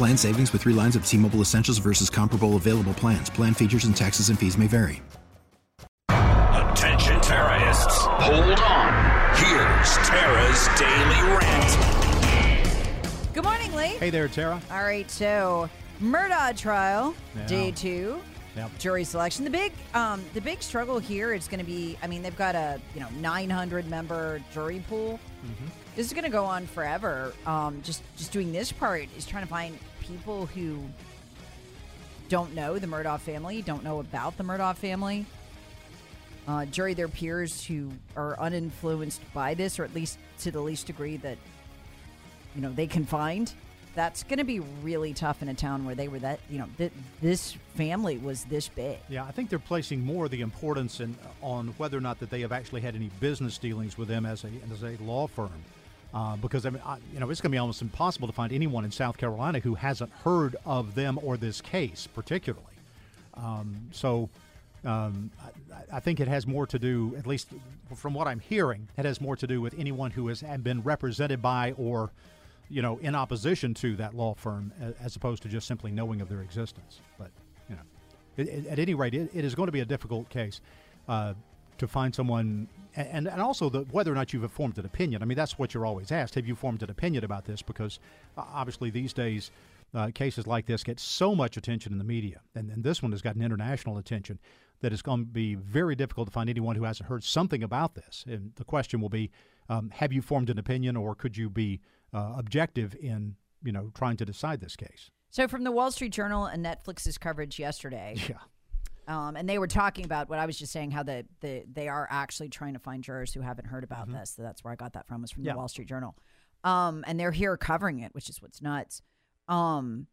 Plan savings with three lines of T Mobile Essentials versus comparable available plans. Plan features and taxes and fees may vary. Attention terrorists. Hold on. Here's Tara's Daily Rant. Good morning, Lee. Hey there, Tara. All right, so Murdaugh trial, Yeah. day two, Yep. jury selection. The big, um, the big struggle here is going to be. I mean, they've got a you know 900 member jury pool. Mm-hmm. This is going to go on forever. Um, just just doing this part is trying to find people who don't know the Murdaugh family, don't know about the Murdaugh family. Uh, jury their peers who are uninfluenced by this, or at least to the least degree that you know they can find. That's going to be really tough in a town where they were that you know th- this family was this big. Yeah, I think they're placing more of the importance in, on whether or not that they have actually had any business dealings with them as a as a law firm, uh, because I mean, I, you know, it's going to be almost impossible to find anyone in South Carolina who hasn't heard of them or this case particularly. Um, so. Um, I, I think it has more to do, at least from what I'm hearing, it has more to do with anyone who has been represented by or, you know, in opposition to that law firm, as opposed to just simply knowing of their existence. But you know, it, it- at any rate, it, it is going to be a difficult case uh, to find someone, and and also the whether or not you've formed an opinion. I mean, that's what you're always asked: Have you formed an opinion about this? Because uh, obviously these days. Uh, cases like this get so much attention in the media, and, and this one has gotten international attention that it's going to be very difficult to find anyone who hasn't heard something about this. And the question will be: um, Have you formed an opinion, or could you be uh, objective in you know trying to decide this case? So from the Wall Street Journal and Netflix's coverage yesterday, Yeah. Um, and they were talking about what I was just saying, how the, the they are actually trying to find jurors who haven't heard about this. So that's where I got that from was from Yeah. the Wall Street Journal, um, and they're here covering it, which is what's nuts. Um,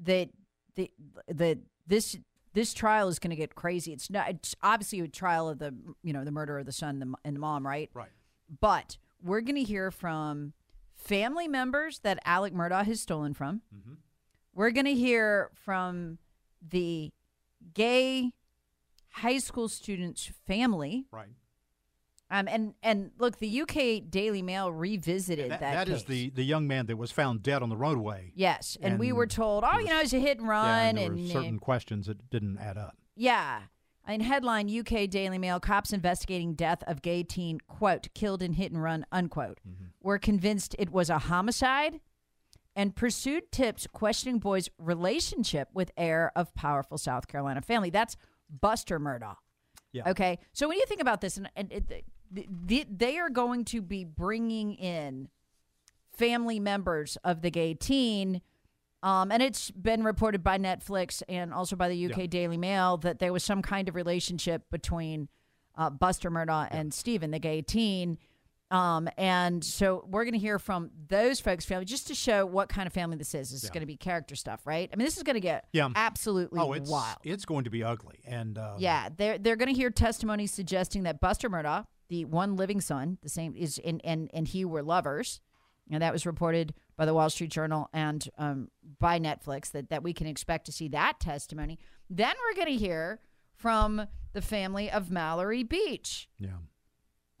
that the the this this trial is going to get crazy. It's not. It's obviously a trial of the you know the murder of the son and the, and the mom, right? Right. But we're going to hear from family members that Alec Murdaugh has stolen from. We're going to hear from the gay high school student's family. Right. Um, and and look, the UK Daily Mail revisited That, that. that is the, the young man that was found dead on the roadway. yes, and, we were told, oh, there you know, was- it's a hit and Yeah, run, and there and, were uh, certain questions that didn't add up. Yeah. In headline, UK Daily Mail, cops investigating death of gay teen, quote, killed in hit and run, unquote, were convinced it was a homicide and pursued tips questioning boy's relationship with heir of powerful South Carolina family. That's Buster Murdaugh. Yeah. Okay. So when you think about this, and, and it, the, the, they are going to be bringing in family members of the gay teen. Um, and it's been reported by Netflix and also by the UK Yeah. Daily Mail that there was some kind of relationship between uh, Buster Murdaugh and Stephen, the gay teen. Um, and so we're going to hear from those folks' family just to show what kind of family this is. This is going to be character stuff, right? I mean, this is going to get Yeah. absolutely Oh, it's wild. it's going to be ugly. And um, Yeah, they're they're going to hear testimony suggesting that Buster Murdaugh, the one living son, the same is and and and he were lovers, and that was reported by the Wall Street Journal and um, by Netflix that that we can expect to see that testimony. Then we're going to hear from the family of Mallory Beach, yeah,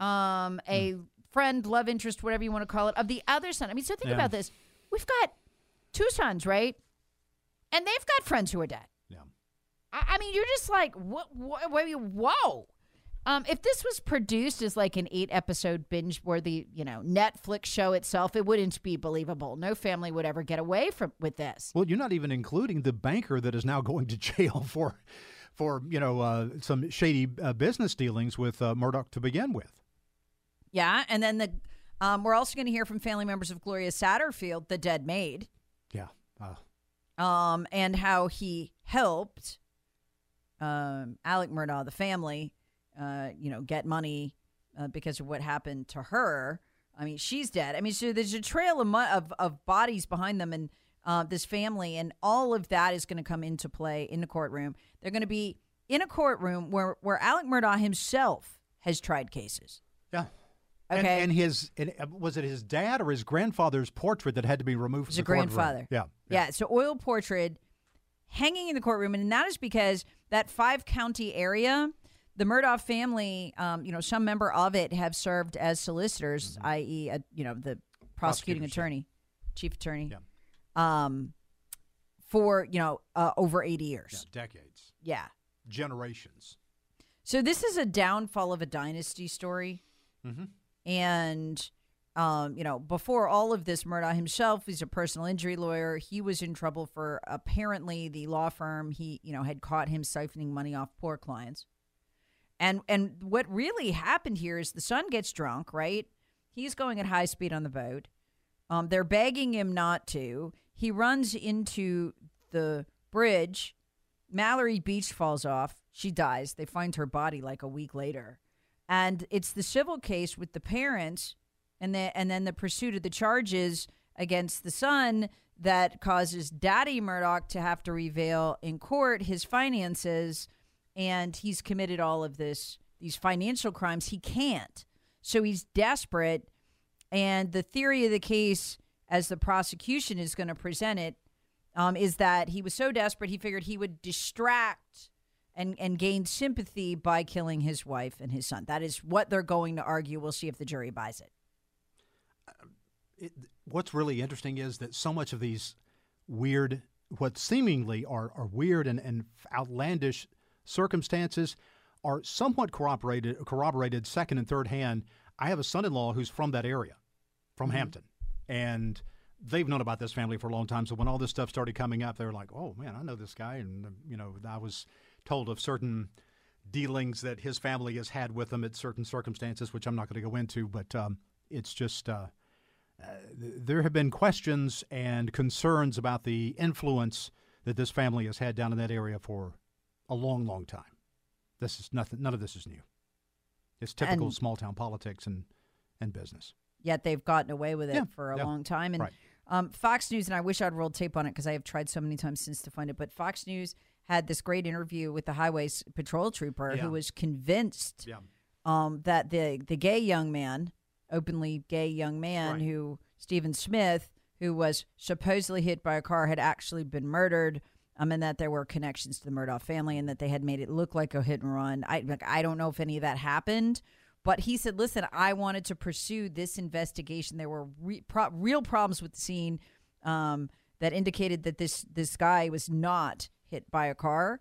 um, a friend, love interest, whatever you want to call it, of the other son. I mean, so think Yeah. about this: we've got two sons, right? And they've got friends who are dead. yeah. I, I mean, you're just like, what, what, whoa. Um, if this was produced as like an eight episode binge worthy, you know, Netflix show itself, it wouldn't be believable. No family would ever get away from with this. Well, you're not even including the banker that is now going to jail for, for you know, uh, some shady uh, business dealings with uh, Murdaugh to begin with. Yeah, and then the um, we're also going to hear from family members of Gloria Satterfield, the dead maid. Yeah. Uh, um, and how he helped um, Alec Murdaugh, the family, uh, you know, get money uh, because of what happened to her. I mean, she's dead. I mean, so there's a trail of, of, of bodies behind them and uh, this family, and all of that is going to come into play in the courtroom. They're going to be in a courtroom where, where Alec Murdaugh himself has tried cases. yeah. Okay. And, and his and uh, was it his dad or his grandfather's portrait that had to be removed His from the courtroom? grandfather. Yeah. Yeah. So oil portrait hanging in the courtroom, and that is because that five county area, the Murdaugh family, um, you know, some member of it have served as solicitors, i.e., uh, you know, the prosecuting Mm-hmm. Attorney, chief attorney, Yeah. um, for you know uh, over eighty Yeah. years. Decades, Yeah. generations. So this is a downfall of a dynasty story, Mhm. And um, you know, before all of this, Murdaugh himself, he's a personal injury lawyer. He was in trouble for apparently the law firm he you know had caught him siphoning money off poor clients, and and what really happened here is the son gets drunk, right? He's going at high speed on the boat. Um, they're begging him not to. He runs into the bridge. Mallory Beach falls off. She dies. They find her body like a week later. And it's the civil case with the parents and the, and then the pursuit of the charges against the son that causes Daddy Murdaugh to have to reveal in court his finances. And he's committed all of this these financial crimes. He can't. So he's desperate. And the theory of the case, as the prosecution is going to present it, um, is that he was so desperate he figured he would distract and, and gain sympathy by killing his wife and his son. That is what they're going to argue. We'll see if the jury buys it. Uh, it, what's really interesting is that so much of these weird, what seemingly are, are weird and, and outlandish circumstances are somewhat corroborated, corroborated second and third hand. I have a son in law who's from that area, from mm-hmm. Hampton. And they've known about this family for a long time. So when all this stuff started coming up, they were like, oh, man, I know this guy. And, you know, I was told of certain dealings that his family has had with them at certain circumstances, which I'm not going to go into. But um, it's just. Uh, there have been questions and concerns about the influence that this family has had down in that area for a long, long time. This is nothing. None of this is new. It's typical And- small town politics and and business. Yet they've gotten away with it Yeah, for a yeah, long time. And right. um, Fox News, and I wish I'd rolled tape on it because I have tried so many times since to find it. But Fox News had this great interview with the highways patrol trooper Yeah. who was convinced Yeah. um, that the the gay young man, openly gay young man Right. who Stephen Smith, who was supposedly hit by a car, had actually been murdered. Um, and that there were connections to the Murdaugh family, and that they had made it look like a hit and run. I like, I don't know if any of that happened, but he said, "Listen, I wanted to pursue this investigation. There were re- pro- real problems with the scene um, that indicated that this this guy was not hit by a car.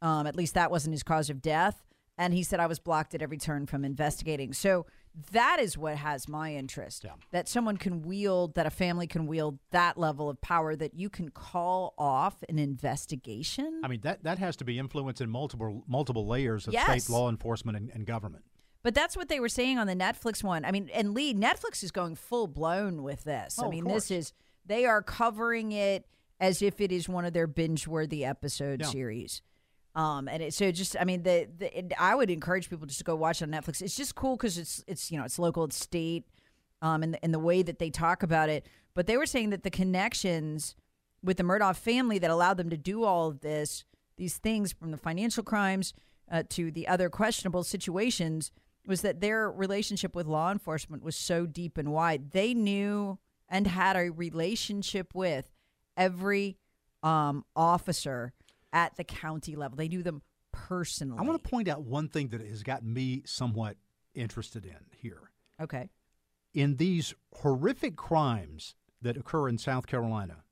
Um, at least that wasn't his cause of death. And he said I was blocked at every turn from investigating. So that is what has my interest. Yeah. That someone can wield, that a family can wield that level of power, that you can call off an investigation. I mean that that has to be influenced in multiple multiple layers of Yes. state law enforcement and, and government. But that's what they were saying on the Netflix one. I mean, and Lee, Netflix is going full blown with this. Oh, I mean, this is they are covering it as if it is one of their binge worthy episode Yeah. series. Um, and it, so just, I mean, the, the it, I would encourage people just to go watch it on Netflix. It's just cool because it's it's you know it's local, it's state, um, and the, and the way that they talk about it. But they were saying that the connections with the Murdaugh family that allowed them to do all of this, these things from the financial crimes uh, to the other questionable situations, was that their relationship with law enforcement was so deep and wide. They knew and had a relationship with every um, officer at the county level. They knew them personally. I want to point out one thing that has gotten me somewhat interested in here. Okay. in these horrific crimes that occur in South Carolina,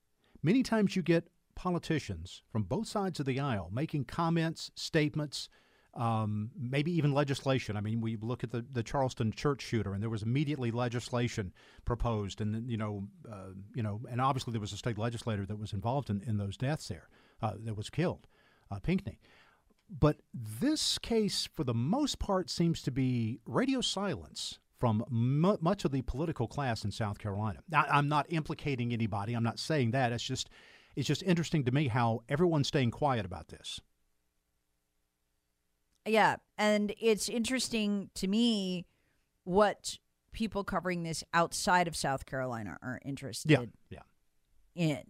many times you get politicians from both sides of the aisle making comments, statements, um, maybe even legislation. I mean, we look at the, the Charleston church shooter, and there was immediately legislation proposed, and you know, uh, you know, and obviously there was a state legislator that was involved in, in those deaths there, uh, that was killed, uh, Pinckney. But this case, for the most part, seems to be radio silence from much of the political class in South Carolina. Now, I'm not implicating anybody. I'm not saying that. It's just, it's just interesting to me how everyone's staying quiet about this. Yeah, and it's interesting to me what people covering this outside of South Carolina are interested Yeah, yeah. in.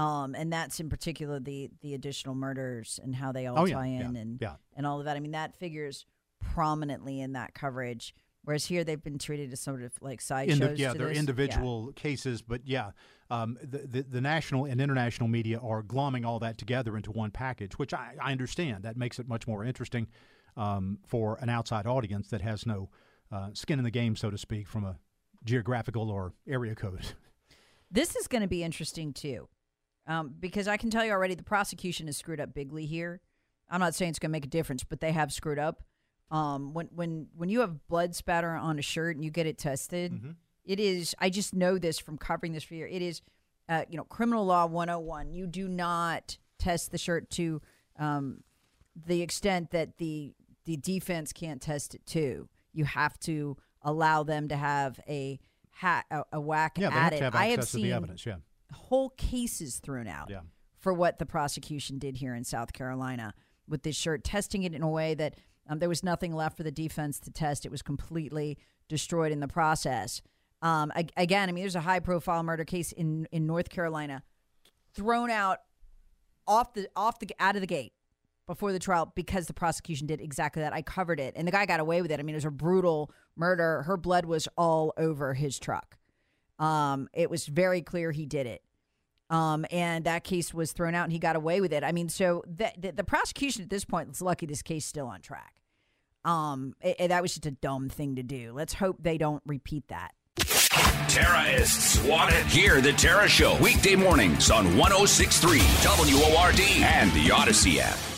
Um, and that's in particular the the additional murders and how they all Oh, yeah, tie in yeah, and yeah. and all of that. I mean, that figures prominently in that coverage. Whereas here they've been treated as sort of like side Indi- shows. yeah, to they're this. Yeah. individual cases, but yeah, um, the, the the national and international media are glomming all that together into one package, which I, I understand. That makes it much more interesting um, for an outside audience that has no uh, skin in the game, so to speak, from a geographical or area code. This is going to be interesting too, um, because I can tell you already the prosecution has screwed up bigly here. I'm not saying it's going to make a difference, but they have screwed up. Um, when when when you have blood spatter on a shirt and you get it tested, it is. I just know this from covering this for you. It is, uh, you know, criminal law 101. You do not test the shirt to um, the extent that the the defense can't test it too. You have to allow them to have a ha- a, a whack yeah, at it. have I have seen the evidence. Yeah, whole cases thrown out Yeah. for what the prosecution did here in South Carolina with this shirt, testing it in a way that um, there was nothing left for the defense to test. It was completely destroyed in the process. Um, ag- again, I mean, there's a high profile murder case in, in North Carolina thrown out off the off the out of the gate before the trial because the prosecution did exactly that. I covered it, and the guy got away with it. I mean, it was a brutal murder. Her blood was all over his truck. Um, it was very clear he did it. Um, and that case was thrown out, and he got away with it. I mean, so the the, the prosecution at this point is lucky this case is still on track. Um, it- it- that was just a dumb thing to do. Let's hope they don't repeat that. Terrorists wanted. Hear the Tara Show weekday mornings on 1063 WORD and the Audacy app.